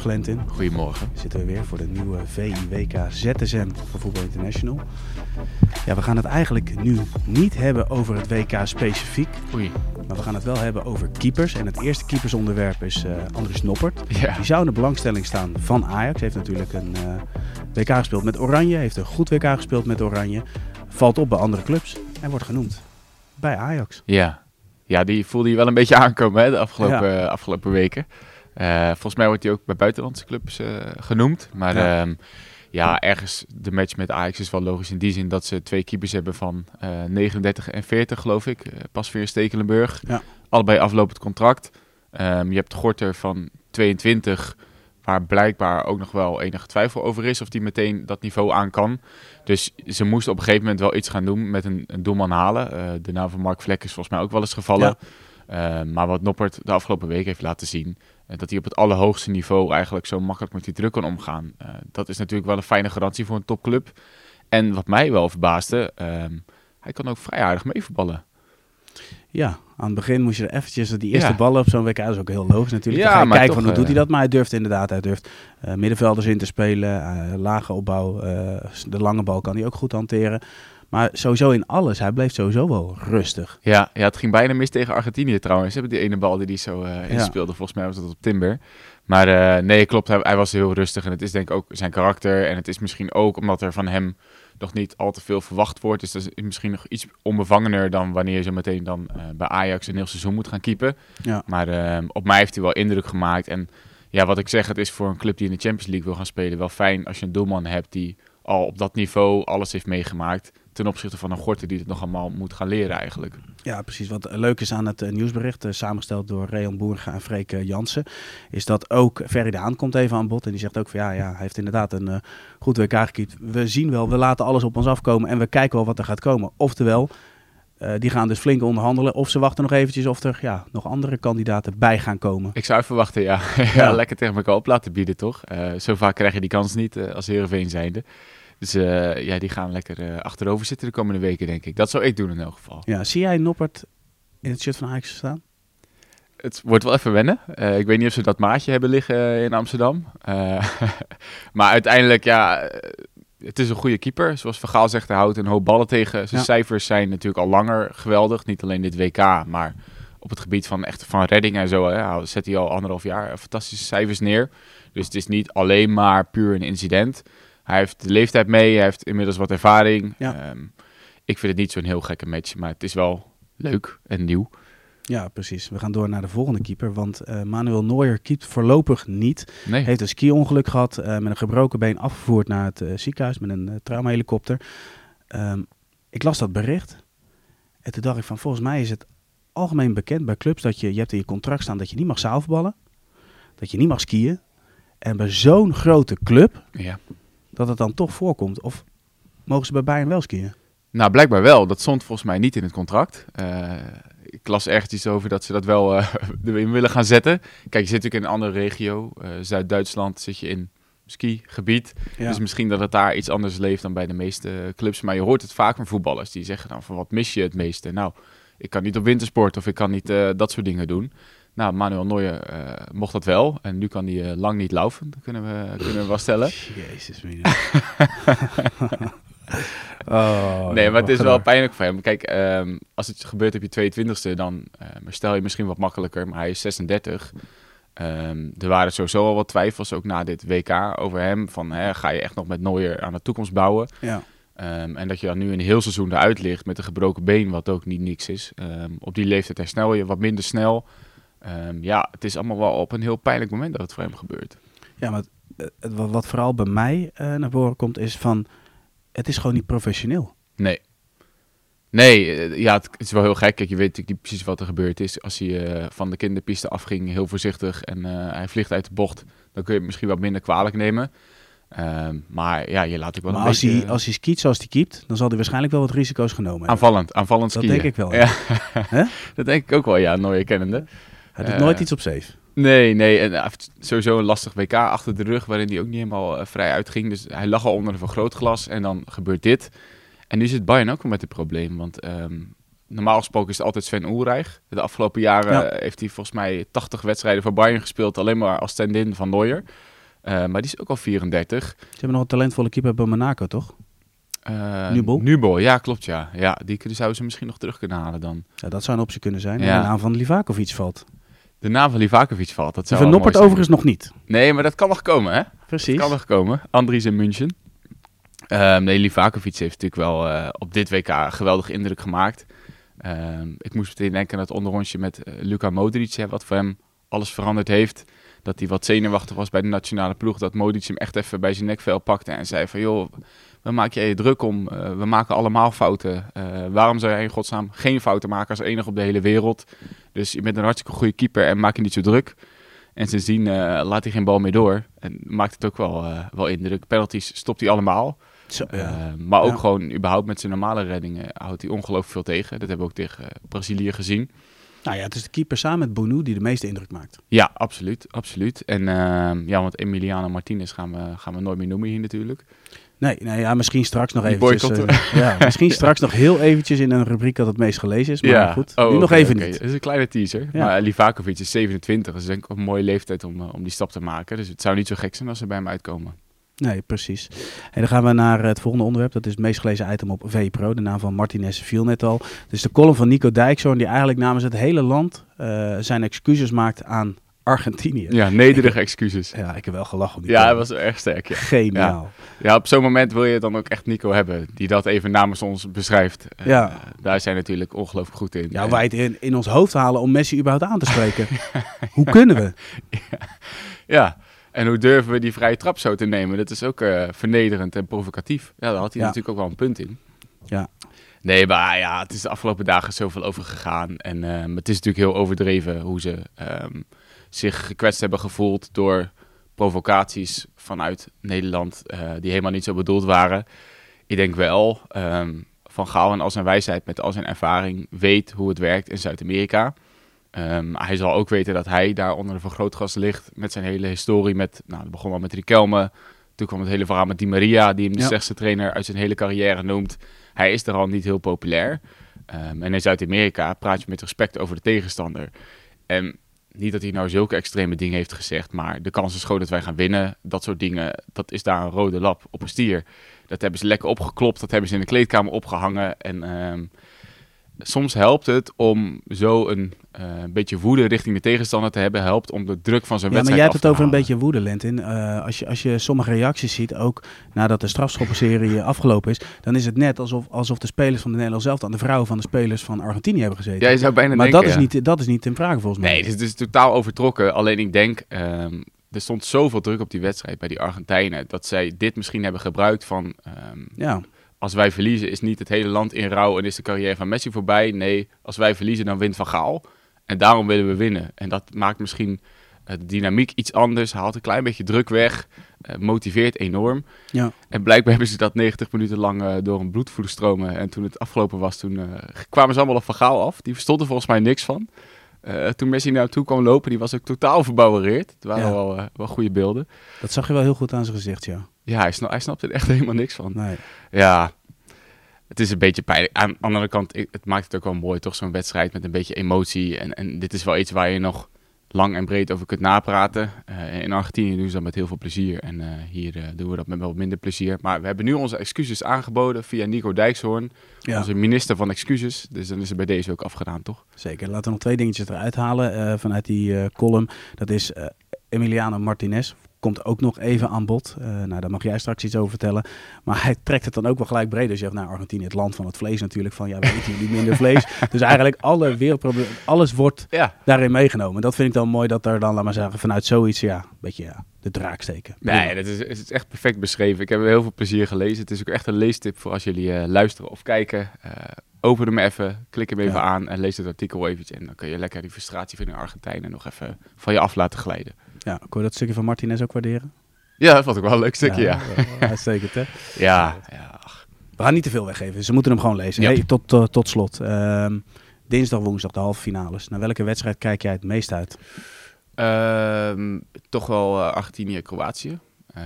Goedemorgen Lentin. Goedemorgen. Zitten we weer voor de nieuwe VIWK ZSM voor Voetbal International. Ja, we gaan het eigenlijk nu niet hebben over het WK specifiek. Oei. Maar we gaan het wel hebben over keepers. En het eerste keepersonderwerp is uh, Andries Noppert. Ja. Die zou in de belangstelling staan van Ajax. Heeft natuurlijk een uh, WK gespeeld met Oranje. Heeft een goed WK gespeeld met Oranje. Valt op bij andere clubs. En wordt genoemd bij Ajax. Ja, ja die voelde je wel een beetje aankomen hè, de afgelopen, ja. afgelopen weken. Uh, volgens mij wordt hij ook bij buitenlandse clubs uh, genoemd. Maar ja. Um, ja. ergens de match met Ajax is wel logisch in die zin dat ze twee keepers hebben van uh, 39 en 40, geloof ik. Pasveer Stekelenburg. Ja. Allebei aflopend contract. Um, je hebt Gorter van 22, waar blijkbaar ook nog wel enige twijfel over is of die meteen dat niveau aan kan. Dus ze moesten op een gegeven moment wel iets gaan doen met een, een doelman halen. de naam van Mark Vlek is volgens mij ook wel eens gevallen. Ja. Uh, maar wat Noppert de afgelopen week heeft laten zien, dat hij op het allerhoogste niveau eigenlijk zo makkelijk met die druk kan omgaan. Uh, dat is natuurlijk wel een fijne garantie voor een topclub. En wat mij wel verbaasde, hij kan ook vrij aardig meevoetballen. Ja, aan het begin moest je er eventjes die eerste ja. ballen op zo'n WK, dat is ook heel logisch natuurlijk. Ja, ga je maar kijken toch, van hoe doet hij uh, dat, maar hij durft inderdaad, hij durft uh, middenvelders in te spelen, uh, lage opbouw, de lange bal kan hij ook goed hanteren. Maar sowieso in alles, hij bleef sowieso wel rustig. Ja, ja het ging bijna mis tegen Argentinië trouwens. Ze hebben die ene bal die hij zo uh, inspeelde, ja. volgens mij was dat op Timber. Maar uh, nee, klopt, hij, hij, was heel rustig en het is denk ik ook zijn karakter. En het is misschien ook omdat er van hem nog niet al te veel verwacht wordt. Dus dat is misschien nog iets onbevangener dan wanneer je zo meteen dan uh, bij Ajax een heel seizoen moet gaan keepen. Ja. Maar uh, op mij heeft hij wel indruk gemaakt. En ja, wat ik zeg, het is voor een club die in de Champions League wil gaan spelen wel fijn als je een doelman hebt die al op dat niveau alles heeft meegemaakt. Ten opzichte van een Gorter die het nog allemaal moet gaan leren eigenlijk. Ja, precies. Wat leuk is aan het uh, nieuwsbericht, uh, samengesteld door Reon Boerga en Freek uh, Jansen, is dat ook Ferry de Haan komt even aan bod. En die zegt ook van ja, ja hij heeft inderdaad een uh, goed WK gekiept. We zien wel, we laten alles op ons afkomen en we kijken wel wat er gaat komen. Oftewel, uh, die gaan dus flink onderhandelen. Of ze wachten nog eventjes of er ja, nog andere kandidaten bij gaan komen. Ik zou even wachten, ja. ja, ja. lekker tegen elkaar op laten bieden, toch? Uh, zo vaak krijg je die kans niet als Heerenveen zijnde. Dus uh, ja, die gaan lekker uh, achterover zitten de komende weken, denk ik. Dat zou ik doen in elk geval. Ja, zie jij Noppert in het shirt van Ajax staan? Het wordt wel even wennen. Uh, ik weet niet of ze dat maatje hebben liggen in Amsterdam. maar uiteindelijk, ja, het is een goede keeper. Zoals Vergaal zegt, hij houdt een hoop ballen tegen. Zijn ja. cijfers zijn natuurlijk al langer geweldig. Niet alleen dit WK, maar op het gebied van, echt, van redding en zo. Hè, zet hij al anderhalf jaar fantastische cijfers neer. Dus het is niet alleen maar puur een incident. Hij heeft de leeftijd mee, hij heeft inmiddels wat ervaring. Ja. Um, ik vind het niet zo'n heel gekke match, maar het is wel leuk en nieuw. Ja, precies. We gaan door naar de volgende keeper, want uh, Manuel Neuer keept voorlopig niet. Nee. Heeft een ski-ongeluk gehad, uh, met een gebroken been afgevoerd naar het uh, ziekenhuis met een traumahelikopter. Um, ik las dat bericht en toen dacht ik van, volgens mij is het algemeen bekend bij clubs dat je, je hebt in je contract staan dat je niet mag zaalvoetballen, dat je niet mag skiën. En bij zo'n grote club, ja dat het dan toch voorkomt? Of mogen ze bij Bayern wel skiën? Nou, blijkbaar wel. Dat stond volgens mij niet in het contract. Uh, ik las ergens iets over dat ze dat wel uh, erin willen gaan zetten. Kijk, je zit natuurlijk in een andere regio. Uh, Zuid-Duitsland zit je in skigebied. Ja. Dus misschien dat het daar iets anders leeft dan bij de meeste clubs. Maar je hoort het vaak van voetballers. Die zeggen dan van wat mis je het meeste? Nou, ik kan niet op wintersport of ik kan niet dat soort dingen doen. Nou, Manuel Neuer uh, mocht dat wel. En nu kan hij uh, lang niet laufen. Dat kunnen we, kunnen we wel stellen. Jezus, oh, nee, maar het is wel pijnlijk voor hem. Kijk, um, als het gebeurt op je 22e, dan uh, stel je misschien wat makkelijker. Maar hij is 36. Um, er waren sowieso al wat twijfels, ook na dit WK, over hem. Van, hè, ga je echt nog met Neuer aan de toekomst bouwen? Ja. Um, en dat je dan nu een heel seizoen eruit ligt met een gebroken been, wat ook niet niks is. op die leeftijd herstel je wat minder snel. Um, ja, het is allemaal wel op een heel pijnlijk moment dat het voor hem gebeurt. Ja, maar het, het, wat vooral bij mij uh, naar voren komt is van, het is gewoon niet professioneel. Nee. Nee, eh, ja, het is wel heel gek. Kijk, je weet natuurlijk niet precies wat er gebeurd is. Als hij eh, van de kinderpiste afging, heel voorzichtig, en eh, hij vliegt uit de bocht, dan kun je het misschien wat minder kwalijk nemen. Ehm, maar ja, je laat ook wel Maar een als beetje... hij, als hij skiet zoals hij keept, dan zal hij waarschijnlijk wel wat risico's genomen hebben. Aanvallend, aanvallend Dat skiën. denk ik wel, Ja. Dat denk ik ook wel, ja, nooit kennende. Hij doet Eh, nooit iets op safe. Nee, nee. En hij heeft sowieso een lastig WK achter de rug, waarin hij ook niet helemaal eh, vrij uitging. Dus hij lag al onder een vergrootglas en dan gebeurt dit. En nu zit Bayern ook wel met het probleem, want ehm, normaal gesproken is het altijd Sven Ulreich. De afgelopen jaren Ja. eh, heeft hij volgens mij 80 wedstrijden voor Bayern gespeeld, alleen maar als stand-in van Neuer. Eh, maar die is ook al 34. Ze hebben nog een talentvolle keeper bij Monaco, toch? Eh Nubel? Nubel, ja, klopt, ja. Ja, die zouden ze misschien nog terug kunnen halen dan. Ja, dat zou een optie kunnen zijn. Ja. En de naam van Livakovic valt. De naam van Livakovic valt, dat zou Van Noppert overigens nog niet. Nee, maar dat kan nog komen, hè? Precies. Kan nog komen. Andries in München. Ehm nee, Livakovic heeft natuurlijk wel eh, op dit WK een geweldige indruk gemaakt. Ehm, ik moest meteen denken aan het onderrondje met eh, Luka Modric, hè, wat voor hem alles veranderd heeft. Dat hij wat zenuwachtig was bij de nationale ploeg. Dat Modric hem echt even bij zijn nekvel pakte en zei van... joh, waar maak jij je druk om? Eh, we maken allemaal fouten. Eh, waarom zou jij in godsnaam geen fouten maken als enige op de hele wereld? Dus je bent een hartstikke goede keeper en maak je niet zo druk. En sindsdien eh, laat hij geen bal meer door. En maakt het ook wel, wel indruk. Penalties stopt hij allemaal. Zo, ja. Maar ook Ja. gewoon überhaupt met zijn normale reddingen houdt hij ongelooflijk veel tegen. Dat hebben we ook tegen Brazilië gezien. Nou ja, het is de keeper samen met Bonu die de meeste indruk maakt. Ja, absoluut. absoluut. En ehm, ja, want Emiliano Martinez gaan we, gaan we nooit meer noemen hier natuurlijk. Nee, nee ja, misschien straks nog eventjes. boycotten. eh, ja, misschien straks nog heel eventjes in een rubriek dat het meest gelezen is. Maar goed, Oh, nu nog even niet. Dat is een kleine teaser. Ja. Maar Livakovic is 27. Dat is denk ik een mooie leeftijd om, eh, om die stap te maken. Dus het zou niet zo gek zijn als ze bij hem uitkomen. Nee, precies. En dan gaan we naar het volgende onderwerp. Dat is het meest gelezen item op VPRO. De naam van Martinez viel net al. Het is de column van Nico Dijkshoorn die eigenlijk namens het hele land eh, zijn excuses maakt aan Argentinië. Ja, nederige excuses. Ja, ik heb wel gelachen om die Ja, hij was erg sterk. Ja. Geniaal. Ja, op zo'n moment wil je dan ook echt Nico hebben, die dat even namens ons beschrijft. Eh, Ja. daar zijn natuurlijk ongelooflijk goed in. Ja, wij het in, in ons hoofd halen om Messi überhaupt aan te spreken. Hoe kunnen we? ja. En hoe durven we die vrije trap zo te nemen? Dat is ook eh, vernederend en provocatief. Ja, daar had hij Ja. natuurlijk ook wel een punt in. Ja. Nee, maar ja, het is de afgelopen dagen zoveel over gegaan. En ehm, het is natuurlijk heel overdreven hoe ze ehm, zich gekwetst hebben gevoeld door provocaties vanuit Nederland eh, die helemaal niet zo bedoeld waren. Ik denk wel, ehm, Van Gaal en al zijn wijsheid met al zijn ervaring weet hoe het werkt in Zuid-Amerika. Ehm, hij zal ook weten dat hij daar onder een vergrootglas ligt met zijn hele historie. Met, nou, het begon al met Riquelme. Toen kwam het hele verhaal met Di Maria, die hem de Ja. slechtste trainer uit zijn hele carrière noemt. Hij is er al niet heel populair. Ehm, en in Zuid-Amerika praat je met respect over de tegenstander. En niet dat hij nou zulke extreme dingen heeft gezegd, maar de kans is groot dat wij gaan winnen. Dat soort dingen, dat is daar een rode lap op een stier. Dat hebben ze lekker opgeklopt, dat hebben ze in de kleedkamer opgehangen. En ehm, soms helpt het om zo een eh, beetje woede richting de tegenstander te hebben. Helpt om de druk van zijn Ja, maar wedstrijd jij af hebt te het over een beetje woede, Lentin. Eh, als, je, als je sommige reacties ziet, ook nadat de strafschoppenserie afgelopen is, dan is het net alsof, alsof de spelers van de Nederlands zelf aan de vrouwen van de spelers van Argentinië hebben gezeten. Ja, je zou bijna maar denken, dat, is ja. niet, dat is niet in vraag volgens mij. Nee, het is, het is totaal overtrokken. Alleen ik denk, ehm, er stond zoveel druk op die wedstrijd bij die Argentijnen. Dat zij dit misschien hebben gebruikt van... ehm, Ja, als wij verliezen is niet het hele land in rouw en is de carrière van Messi voorbij. Nee, als wij verliezen dan wint Van Gaal. En daarom willen we winnen. En dat maakt misschien eh, de dynamiek iets anders. Haalt een klein beetje druk weg. eh, motiveert enorm. ja. En blijkbaar hebben ze dat 90 minuten lang eh, door een bloedvloed stromen. En toen het afgelopen was, toen kwamen ze allemaal op Van Gaal af. Die verstond er volgens mij niks van. Toen Messi naar toe kwam lopen, die was ook totaal verbouwereerd. Het waren Ja. wel, wel goede beelden. dat zag je wel heel goed aan zijn gezicht, ja. Ja, hij, sna hij snapte er echt helemaal niks van. Nee. Ja, het is een beetje pijnlijk. Aan de andere kant, het maakt het ook wel mooi, toch? Zo'n wedstrijd met een beetje emotie. En, en dit is wel iets waar je nog lang en breed over kunt napraten. Eh, in Argentinië doen ze dat met heel veel plezier. En eh, hier eh, doen we dat met wat minder plezier. Maar we hebben nu onze excuses aangeboden via Nico Dijkshoorn. Ja, Onze minister van excuses. Dus dan is het bij deze ook afgedaan, toch? zeker. Laten we nog twee dingetjes eruit halen vanuit die column. Dat is Emiliano Martinez. Komt ook nog even aan bod. Eh, nou, daar mag jij straks iets over vertellen. Maar hij trekt het dan ook wel gelijk breder. Dus je zegt, nou, Argentinië, het land van het vlees natuurlijk. Van, ja, we eten hier minder vlees. Dus eigenlijk alle wereldproblemen, alles wordt Ja. daarin meegenomen. Dat vind ik dan mooi dat er dan, laat maar zeggen, vanuit zoiets, ja, een beetje ja, de draak steken. Nee, dat is, het is echt perfect beschreven. Ik heb er heel veel plezier gelezen. Het is ook echt een leestip voor als jullie eh, luisteren of kijken. Eh, open hem even, klik hem even Ja. aan en lees het artikel eventjes. En dan kun je lekker die frustratie van de Argentijnen nog even van je af laten glijden. Ja, kon je dat stukje van Martinez ook waarderen? Ja, dat vond ik wel een leuk stukje, ja. ja. Uitstekend, hè? Ja, ja. We gaan niet te veel weggeven. Ze moeten hem gewoon lezen. Ja. Hey, tot, tot, tot slot. Ehm, dinsdag, woensdag, de halve finales. Naar welke wedstrijd kijk jij het meest uit? Ehm, toch wel eh, Argentinië-Kroatië. Eh,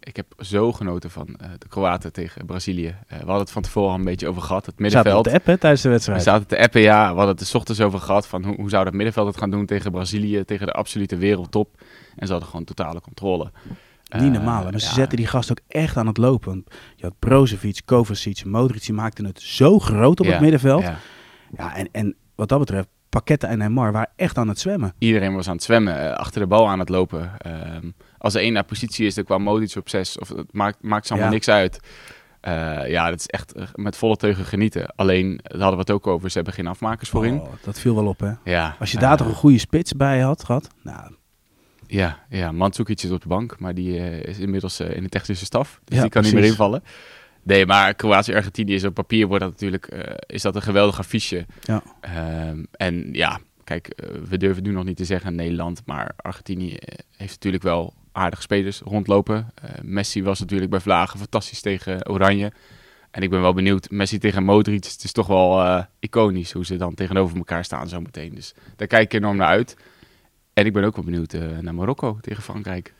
ik heb zo genoten van eh, de Kroaten tegen Brazilië. We hadden het van tevoren al een beetje over gehad. Het We zaten middenveld. de app hè, tijdens de We wedstrijd. zaten te appen, ja. We hadden het 's ochtends over gehad. Van hoe, hoe zou dat middenveld het gaan doen tegen Brazilië, tegen de absolute wereldtop. En ze hadden gewoon totale controle. Niet normaal. Maar ze ja. zetten die gast ook echt aan het lopen. Je had Brozovic, Kovacic, Modric. Die maakten het zo groot op Ja, het middenveld. ja. Ja, en, en wat dat betreft, Paketta en Neymar waren echt aan het zwemmen. Iedereen was aan het zwemmen, eh, achter de bal aan het lopen. Ehm, als er één naar positie is, dan kwam Modric op zes. Of het maakt, maakt ze allemaal Ja. niks uit. Eh, ja, dat is echt eh, met volle teugen genieten. Alleen, daar hadden we het ook over, ze hebben geen afmakers voorin. Oh, dat viel wel op, hè? Ja, Als je daar toch een goede spits bij had gehad. Nou, Ja, ja Mandzukic zit op de bank, maar die is inmiddels in de technische staf. Dus Ja, die kan niet meer invallen. Nee, maar Kroatië-Argentinië is op papier wordt dat natuurlijk eh, is dat een geweldig affiche. Ja. Ehm, en ja, kijk, eh, we durven nu nog niet te zeggen Nederland, maar Argentinië eh, heeft natuurlijk wel aardige spelers rondlopen. Messi was natuurlijk bij Vlagen fantastisch tegen Oranje. En ik ben wel benieuwd, Messi tegen Modric, het is toch wel iconisch hoe ze dan tegenover elkaar staan zometeen. Dus daar kijk ik enorm naar uit. En ik ben ook wel benieuwd naar Marokko tegen Frankrijk.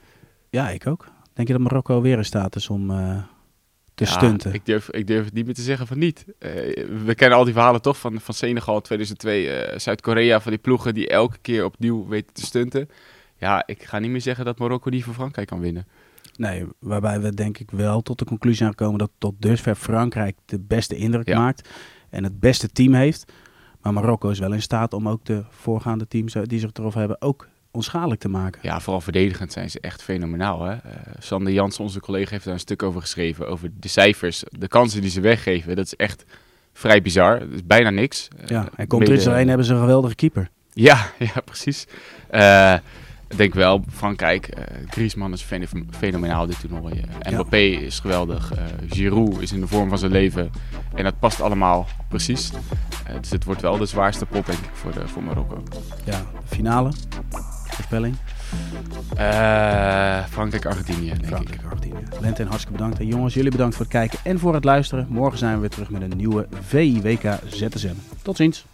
ja, ik ook. Denk je dat Marokko weer in staat is om te Ja, stunten? Ik durf, ik durf het niet meer te zeggen van niet. Eh, we kennen al die verhalen toch van, van Senegal 2002, eh, Zuid-Korea, van die ploegen die elke keer opnieuw weten te stunten. Ja, ik ga niet meer zeggen dat Marokko die van Frankrijk kan winnen. Nee, waarbij we denk ik wel tot de conclusie zijn gekomen dat tot dusver Frankrijk de beste indruk Ja. maakt en het beste team heeft. Maar Marokko is wel in staat om ook de voorgaande teams eh, die zich erover hebben ook onschadelijk te maken. Ja, vooral verdedigend zijn ze echt fenomenaal. Hè? Eh, Sander Jans, onze collega, heeft daar een stuk over geschreven. Over de cijfers, de kansen die ze weggeven. Dat is echt vrij bizar. Dat is bijna niks. Eh, Ja, en komt er doorheen, hebben ze een geweldige keeper. Ja, ja precies. Eh, ik denk wel, Frankrijk, eh Griezmann is fenomenaal dit toernooi. Eh, Mbappé is geweldig. Giroud is in de vorm van zijn leven. En dat past allemaal precies. Dus het wordt wel de zwaarste pot, denk ik, voor, de, voor Marokko. Ja, de finale. Voorspelling. Eh, Frankrijk-Argentinië, denk ik. Frankrijk, Argentinië. Lentin, hartstikke bedankt. En jongens, jullie bedankt voor het kijken en voor het luisteren. Morgen zijn we weer terug met een nieuwe VIWK ZSM. Tot ziens.